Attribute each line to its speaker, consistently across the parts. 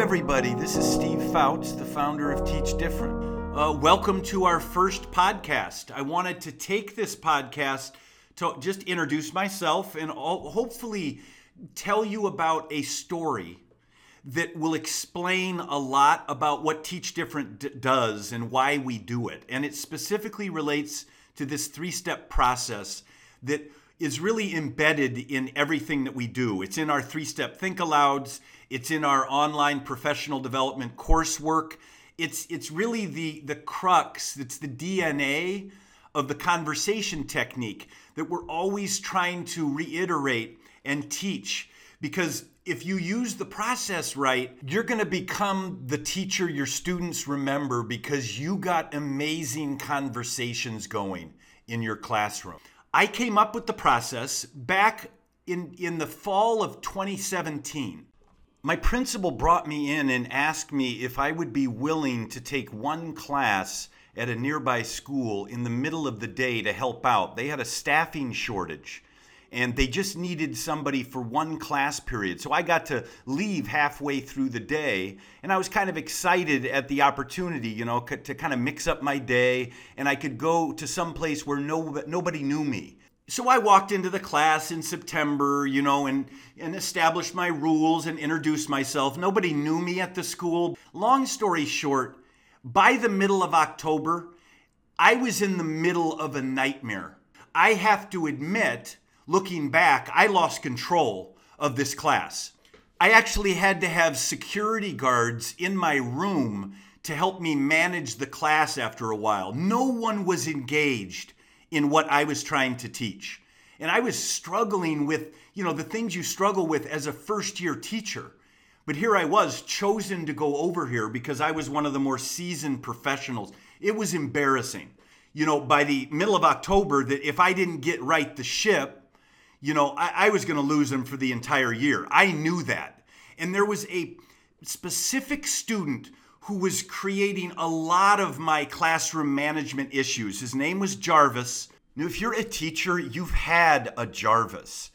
Speaker 1: everybody. This is Steve Fouts, the founder of Teach Different. Uh, welcome to our first podcast. I wanted to take this podcast to just introduce myself and all, hopefully tell you about a story that will explain a lot about what Teach Different d- does and why we do it. And it specifically relates to this three step process that is really embedded in everything that we do. It's in our three step think alouds, it's in our online professional development coursework. It's, it's really the, the crux, it's the DNA of the conversation technique that we're always trying to reiterate and teach because if you use the process right, you're going to become the teacher your students remember because you got amazing conversations going in your classroom. I came up with the process back in, in the fall of 2017. My principal brought me in and asked me if I would be willing to take one class at a nearby school in the middle of the day to help out. They had a staffing shortage and they just needed somebody for one class period. So I got to leave halfway through the day, and I was kind of excited at the opportunity, you know, to kind of mix up my day, and I could go to some place where no, nobody knew me. So I walked into the class in September, you know, and, and established my rules and introduced myself. Nobody knew me at the school. Long story short, by the middle of October, I was in the middle of a nightmare. I have to admit looking back, I lost control of this class. I actually had to have security guards in my room to help me manage the class after a while. No one was engaged in what I was trying to teach. And I was struggling with, you know, the things you struggle with as a first year teacher. But here I was chosen to go over here because I was one of the more seasoned professionals. It was embarrassing. You know, by the middle of October, that if I didn't get right the ship, you know, I, I was going to lose him for the entire year. I knew that. And there was a specific student who was creating a lot of my classroom management issues. His name was Jarvis. Now, if you're a teacher, you've had a Jarvis.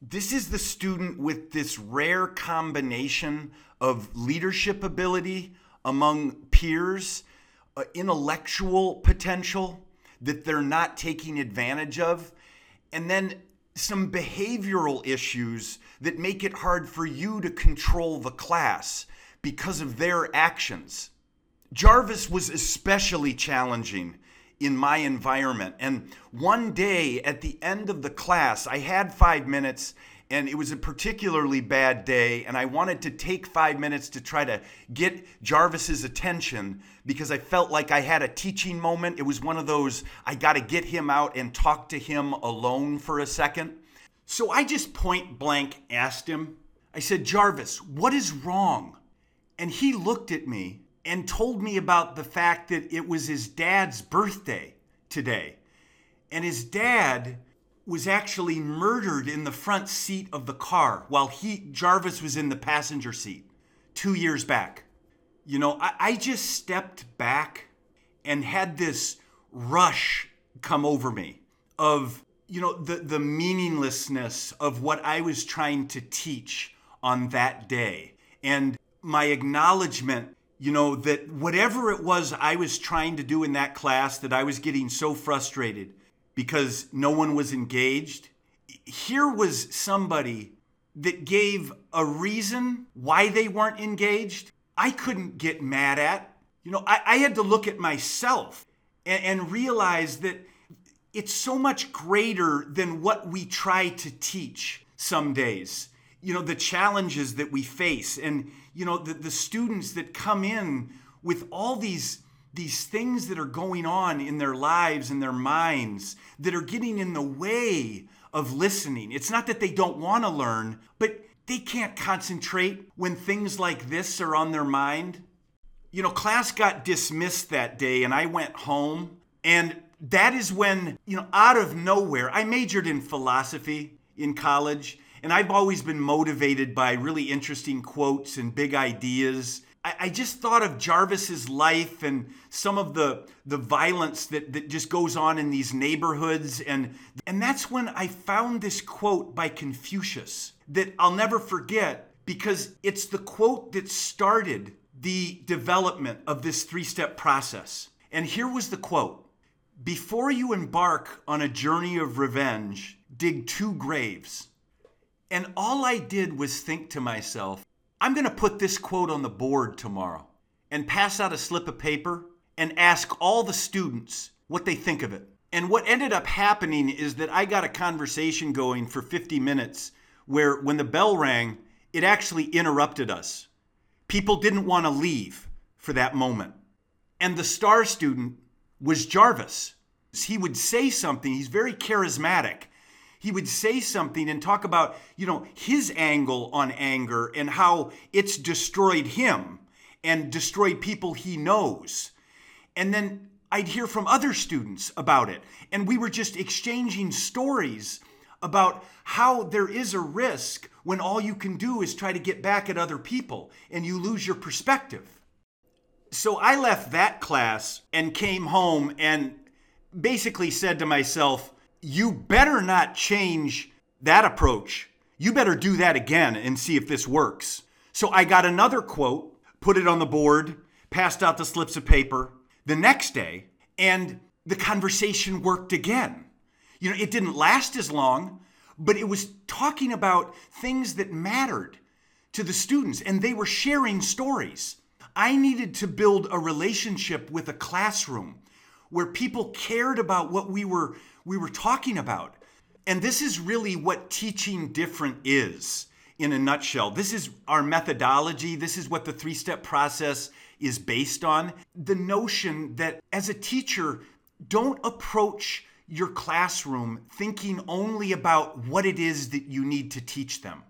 Speaker 1: This is the student with this rare combination of leadership ability among peers, uh, intellectual potential that they're not taking advantage of, and then some behavioral issues that make it hard for you to control the class because of their actions. Jarvis was especially challenging in my environment. And one day at the end of the class, I had five minutes and it was a particularly bad day and i wanted to take five minutes to try to get jarvis's attention because i felt like i had a teaching moment. It was one of those i got to get him out and talk to him alone for a second. So i just point blank asked him i said jarvis what is wrong? And he looked at me and told me about the fact that it was his dad's birthday today. And his dad was actually murdered in the front seat of the car while he Jarvis was in the passenger seat two years back. You know, I, I just stepped back and had this rush come over me of you know the the meaninglessness of what I was trying to teach on that day and my acknowledgement you know that whatever it was I was trying to do in that class that I was getting so frustrated because no one was engaged. Here was somebody that gave a reason why they weren't engaged. I couldn't get mad at. You know, I, I had to look at myself and, and realize that it's so much greater than what we try to teach some days. You know, the challenges that we face and, you know, the, the students that come in with all these these things that are going on in their lives and their minds that are getting in the way of listening. It's not that they don't want to learn, but they can't concentrate when things like this are on their mind. You know, class got dismissed that day and I went home. And that is when, you know, out of nowhere, I majored in philosophy in college. And I've always been motivated by really interesting quotes and big ideas I, I just thought of Jarvis's life and some of the the violence that, that just goes on in these neighborhoods and and that's when I found this quote by Confucius that I'll never forget because it's the quote that started the development of this three step process. And here was the quote Before you embark on a journey of revenge, dig two graves. And all I did was think to myself, I'm going to put this quote on the board tomorrow and pass out a slip of paper and ask all the students what they think of it. And what ended up happening is that I got a conversation going for 50 minutes where when the bell rang, it actually interrupted us. People didn't want to leave for that moment. And the star student was Jarvis. He would say something, he's very charismatic. He would say something and talk about, you know, his angle on anger and how it's destroyed him and destroyed people he knows. And then I'd hear from other students about it. And we were just exchanging stories about how there is a risk when all you can do is try to get back at other people and you lose your perspective. So I left that class and came home and basically said to myself, You better not change that approach. You better do that again and see if this works. So I got another quote, put it on the board, passed out the slips of paper, the next day, and the conversation worked again. You know, it didn't last as long, but it was talking about things that mattered to the students, and they were sharing stories. I needed to build a relationship with a classroom where people cared about what we were we were talking about. And this is really what teaching different is in a nutshell. This is our methodology. This is what the three step process is based on the notion that as a teacher, don't approach your classroom thinking only about what it is that you need to teach them.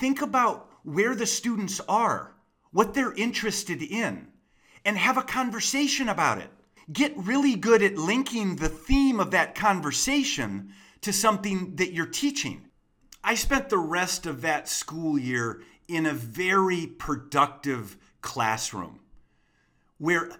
Speaker 1: Think about where the students are, what they're interested in, and have a conversation about it. Get really good at linking the theme of that conversation to something that you're teaching. I spent the rest of that school year in a very productive classroom where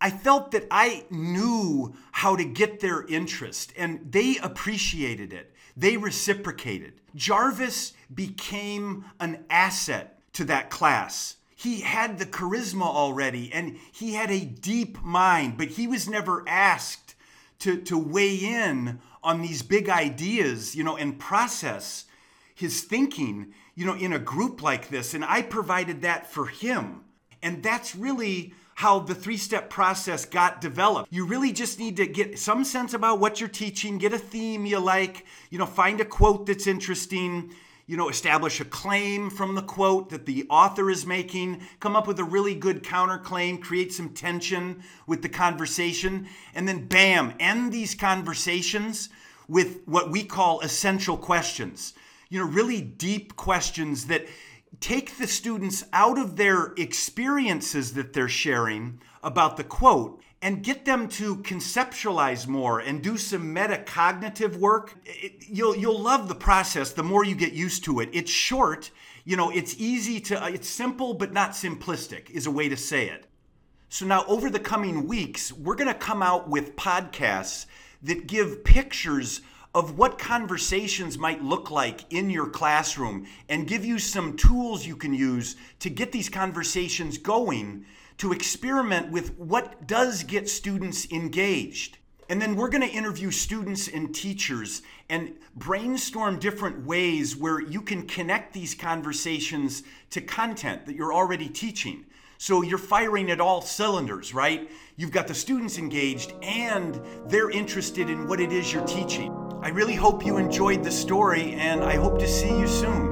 Speaker 1: I felt that I knew how to get their interest and they appreciated it. They reciprocated. Jarvis became an asset to that class. He had the charisma already and he had a deep mind, but he was never asked to, to weigh in on these big ideas, you know, and process his thinking, you know, in a group like this. And I provided that for him. And that's really how the three step process got developed. You really just need to get some sense about what you're teaching, get a theme you like, you know, find a quote that's interesting, you know, establish a claim from the quote that the author is making, come up with a really good counterclaim, create some tension with the conversation, and then bam, end these conversations with what we call essential questions. You know, really deep questions that take the students out of their experiences that they're sharing about the quote and get them to conceptualize more and do some metacognitive work. It, you'll you'll love the process the more you get used to it. It's short, you know, it's easy to uh, it's simple but not simplistic is a way to say it. So now over the coming weeks, we're going to come out with podcasts that give pictures of what conversations might look like in your classroom and give you some tools you can use to get these conversations going to experiment with what does get students engaged. And then we're going to interview students and teachers and brainstorm different ways where you can connect these conversations to content that you're already teaching. So you're firing at all cylinders, right? You've got the students engaged and they're interested in what it is you're teaching. I really hope you enjoyed the story, and I hope to see you soon.